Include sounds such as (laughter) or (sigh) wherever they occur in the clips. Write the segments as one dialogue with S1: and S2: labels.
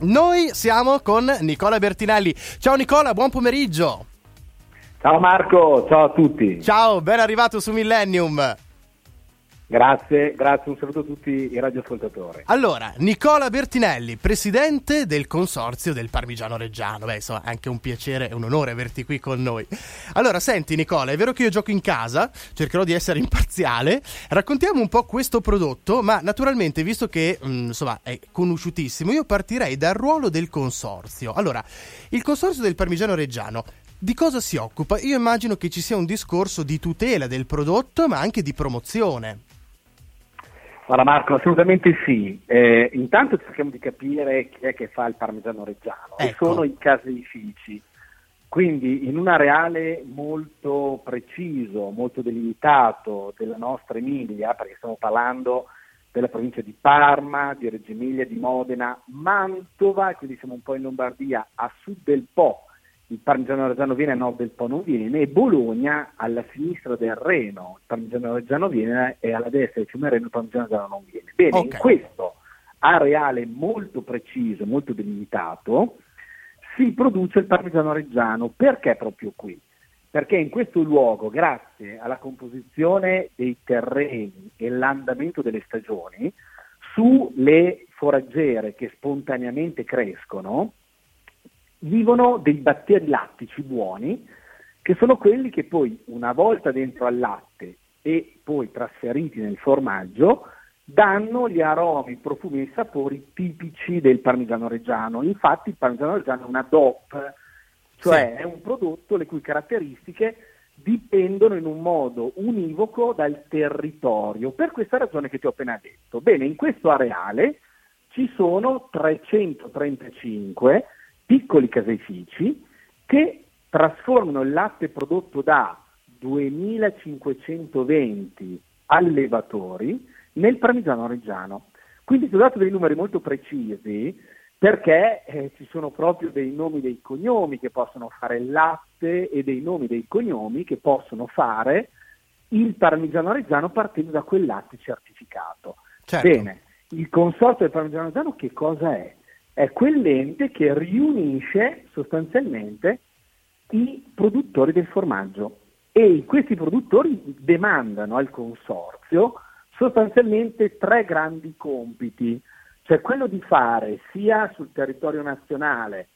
S1: Noi siamo con Nicola Bertinelli. Ciao Nicola, buon pomeriggio.
S2: Ciao Marco, ciao a tutti.
S1: Ciao, ben arrivato su Millennium.
S2: Grazie, grazie, un saluto a tutti i radioascoltatori.
S1: Allora, Nicola Bertinelli, presidente del consorzio del Parmigiano Reggiano. Beh, insomma, è anche un piacere e un onore averti qui con noi. Allora, senti Nicola, è vero che io gioco in casa, cercherò di essere imparziale. Raccontiamo un po' questo prodotto, ma naturalmente, visto che mh, mm, insomma è conosciutissimo, io partirei dal ruolo del consorzio. Allora, il consorzio del Parmigiano Reggiano di cosa si occupa? Io immagino che ci sia un discorso di tutela del prodotto, ma anche di promozione.
S2: Guarda Marco, assolutamente sì. Eh, intanto cerchiamo di capire chi è che fa il parmigiano reggiano ecco. e sono i caseifici. Quindi in un areale molto preciso, molto delimitato della nostra Emilia, perché stiamo parlando della provincia di Parma, di Reggio Emilia, di Modena, Mantova, quindi siamo un po' in Lombardia, a sud del Po, il Parmigiano Reggiano viene a nord del Po non viene, e Bologna alla sinistra del Reno, il Parmigiano Reggiano viene e alla destra del fiume Reno il Parmigiano Reggiano non viene. Bene, okay. in questo areale molto preciso, molto delimitato, si produce il Parmigiano Reggiano. Perché proprio qui? Perché in questo luogo, grazie alla composizione dei terreni e l'andamento delle stagioni, sulle foraggiere che spontaneamente crescono, vivono dei batteri lattici buoni, che sono quelli che poi, una volta dentro al latte e poi trasferiti nel formaggio, danno gli aromi, i profumi e i sapori tipici del parmigiano reggiano. Infatti il parmigiano reggiano è una DOP, cioè sì. è un prodotto le cui caratteristiche dipendono in un modo univoco dal territorio, per questa ragione che ti ho appena detto. Bene, in questo areale ci sono 335 piccoli caseifici che trasformano il latte prodotto da 2520 allevatori nel parmigiano reggiano. Quindi ti ho dato dei numeri molto precisi perché eh, ci sono proprio dei nomi dei cognomi che possono fare il latte e dei nomi dei cognomi che possono fare il parmigiano reggiano partendo da quel latte certificato. Certo. Bene, il consorzio del parmigiano reggiano che cosa è? È quell'ente che riunisce sostanzialmente i produttori del formaggio e questi produttori demandano al consorzio sostanzialmente tre grandi compiti, cioè quello di fare sia sul territorio nazionale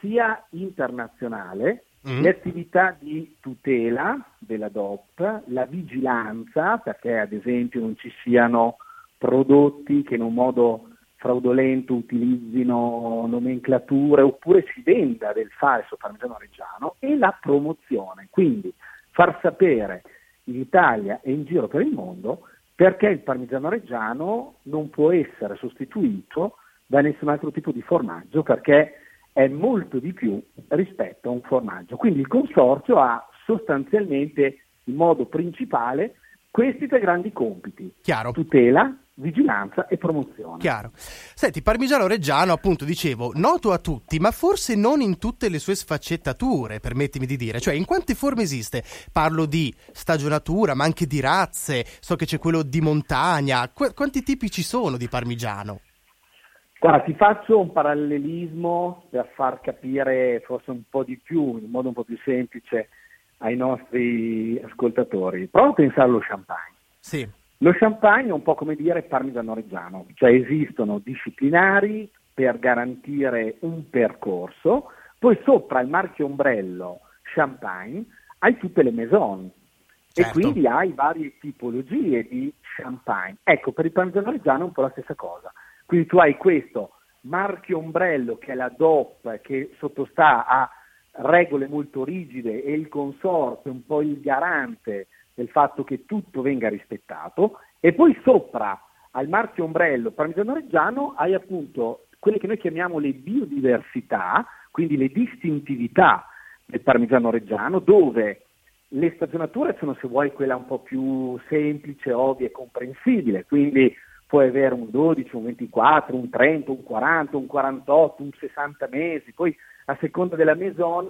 S2: sia internazionale mm. le attività di tutela della DOP, la vigilanza, perché ad esempio non ci siano prodotti che in un modo fraudolento utilizzino nomenclature oppure si venda del falso parmigiano reggiano e la promozione, quindi far sapere in Italia e in giro per il mondo perché il parmigiano reggiano non può essere sostituito da nessun altro tipo di formaggio perché è molto di più rispetto a un formaggio. Quindi il consorzio ha sostanzialmente in modo principale questi tre grandi compiti.
S1: Chiaro.
S2: Tutela, vigilanza e promozione.
S1: Chiaro. Senti, Parmigiano Reggiano, appunto, dicevo, noto a tutti, ma forse non in tutte le sue sfaccettature, permettimi di dire. Cioè, in quante forme esiste? Parlo di stagionatura, ma anche di razze, so che c'è quello di montagna. Qu- quanti tipi ci sono di Parmigiano?
S2: Guarda, ti faccio un parallelismo per far capire forse un po' di più, in modo un po' più semplice, ai nostri ascoltatori. Prova a pensare allo champagne.
S1: Sì.
S2: Lo champagne è un po' come dire parmigiano reggiano, cioè esistono disciplinari per garantire un percorso, poi sopra il marchio ombrello champagne hai tutte le maison certo. e quindi hai varie tipologie di champagne. Ecco, per il parmigiano reggiano è un po' la stessa cosa. Quindi tu hai questo marchio ombrello che è la DOP che sottostà a regole molto rigide e il consorzio è un po' il garante del fatto che tutto venga rispettato. E poi sopra al marchio ombrello parmigiano reggiano hai appunto quelle che noi chiamiamo le biodiversità, quindi le distintività del parmigiano reggiano, dove le stagionature sono se vuoi quella un po' più semplice, ovvia e comprensibile, quindi puoi avere un 12, un 24, un 30, un 40, un 48, un 60 mesi, poi a seconda della maison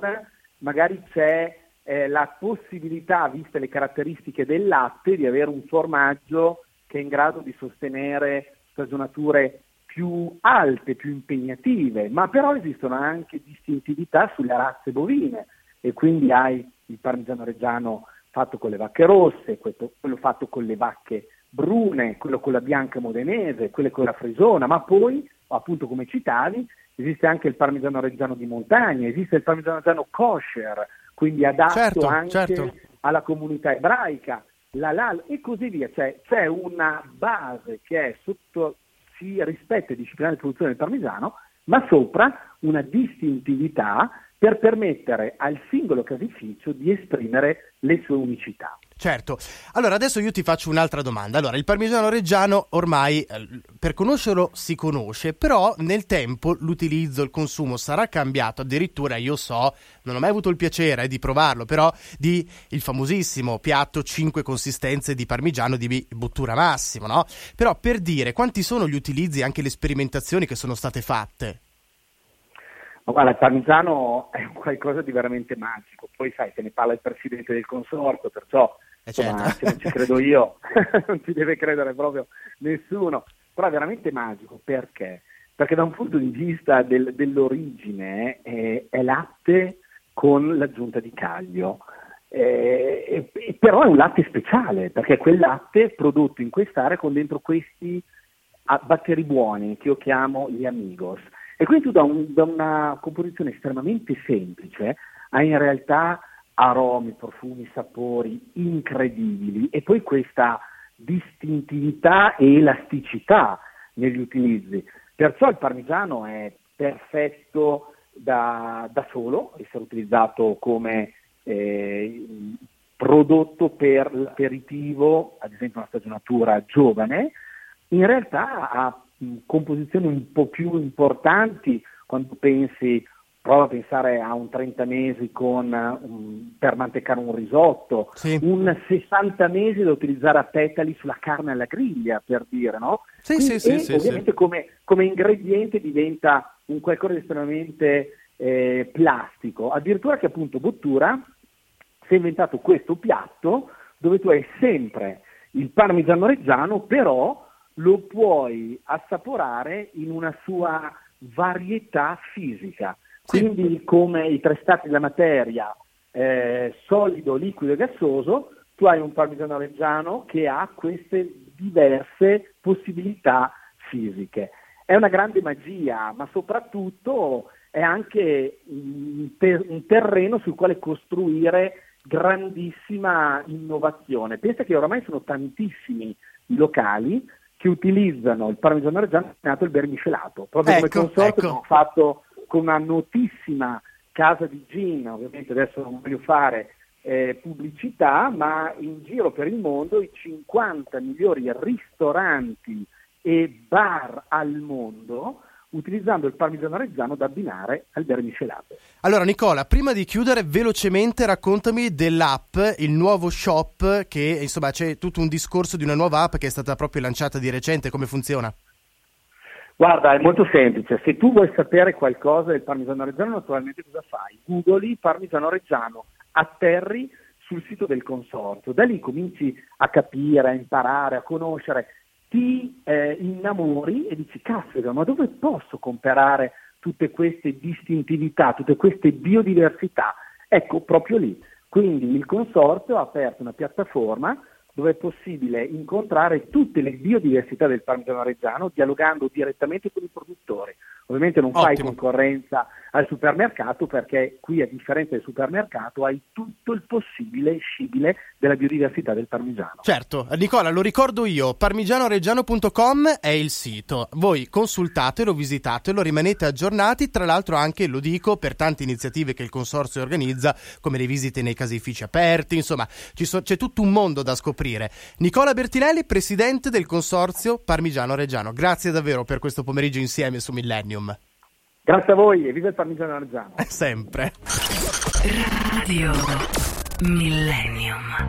S2: magari c'è eh, la possibilità, viste le caratteristiche del latte, di avere un formaggio che è in grado di sostenere stagionature più alte, più impegnative, ma però esistono anche distintività sulle razze bovine. E quindi hai il parmigiano reggiano fatto con le vacche rosse, quello fatto con le vacche brune, quello con la bianca modenese, quello con la frisona, ma poi, appunto come citavi, esiste anche il parmigiano reggiano di montagna, esiste il parmigiano reggiano kosher, quindi adatto certo, anche certo. alla comunità ebraica, la LAL e così via. Cioè, c'è una base che è sotto, si rispetta e disciplina di produzione del parmigiano, ma sopra una distintività per permettere al singolo caseificio di esprimere le sue unicità.
S1: Certo, allora adesso io ti faccio un'altra domanda. Allora, il parmigiano reggiano ormai eh, per conoscerlo si conosce, però nel tempo l'utilizzo, il consumo sarà cambiato. Addirittura io so, non ho mai avuto il piacere di provarlo, però di il famosissimo piatto 5 consistenze di parmigiano di Bottura Massimo, no? Però per dire quanti sono gli utilizzi e anche le sperimentazioni che sono state fatte?
S2: guarda, il parmigiano è qualcosa di veramente magico, poi sai, se ne parla il presidente del consorzio, perciò eh insomma, certo. se non ci credo io, (laughs) non ci deve credere proprio nessuno, però è veramente magico, perché? Perché da un punto di vista del, dell'origine eh, è latte con l'aggiunta di caglio, eh, però è un latte speciale, perché è quel latte prodotto in quest'area con dentro questi ah, batteri buoni che io chiamo gli amigos. E quindi tu da, un, da una composizione estremamente semplice hai in realtà aromi, profumi, sapori incredibili e poi questa distintività e elasticità negli utilizzi. Perciò il parmigiano è perfetto da, da solo, essere utilizzato come eh, prodotto per l'aperitivo, ad esempio una stagionatura giovane, in realtà ha composizioni un po' più importanti quando pensi, prova a pensare a un 30 mesi con, um, per mantecare un risotto, sì. un 60 mesi da utilizzare a petali sulla carne alla griglia, per dire, no?
S1: Sì, Quindi, sì, sì,
S2: ovviamente come, come, ingrediente diventa un qualcosa di estremamente eh, plastico, addirittura che appunto Bottura si è inventato questo piatto dove tu hai sempre il parmigiano reggiano, però lo puoi assaporare in una sua varietà fisica. Quindi come i tre stati della materia, eh, solido, liquido e gassoso, tu hai un parmigiano reggiano che ha queste diverse possibilità fisiche. È una grande magia, ma soprattutto è anche un, ter- un terreno sul quale costruire grandissima innovazione. Pensa che oramai sono tantissimi i locali che utilizzano il parmigiano reggiano chiamato il vermiscelato. Proprio ecco, come consorte ecco. fatto con una notissima casa di gin, ovviamente adesso non voglio fare eh, pubblicità, ma in giro per il mondo i 50 migliori ristoranti e bar al mondo utilizzando il parmigiano reggiano da abbinare al vermiscelato.
S1: Allora Nicola, prima di chiudere velocemente raccontami dell'app, il nuovo shop che insomma c'è tutto un discorso di una nuova app che è stata proprio lanciata di recente, come funziona?
S2: Guarda, è molto semplice, se tu vuoi sapere qualcosa del parmigiano reggiano naturalmente cosa fai? Googli parmigiano reggiano, atterri sul sito del consorzio, da lì cominci a capire, a imparare, a conoscere ti eh, innamori e dici, caspita, ma dove posso comprare tutte queste distintività, tutte queste biodiversità? Ecco, proprio lì. Quindi il consorzio ha aperto una piattaforma dove è possibile incontrare tutte le biodiversità del parmigiano reggiano dialogando direttamente con i produttori. Ovviamente non Ottimo. fai concorrenza al supermercato perché qui a differenza del supermercato hai tutto il possibile scibile della biodiversità del parmigiano.
S1: Certo, Nicola, lo ricordo io, parmigianoreggiano.com è il sito. Voi consultatelo, visitatelo, rimanete aggiornati, tra l'altro anche lo dico per tante iniziative che il consorzio organizza, come le visite nei caseifici aperti, insomma, so- c'è tutto un mondo da scoprire. Nicola Bertinelli, presidente del consorzio Parmigiano Reggiano. Grazie davvero per questo pomeriggio insieme su Millennium.
S2: Grazie a voi e viva il parmigiano reggiano.
S1: Sempre. Radio Millennium.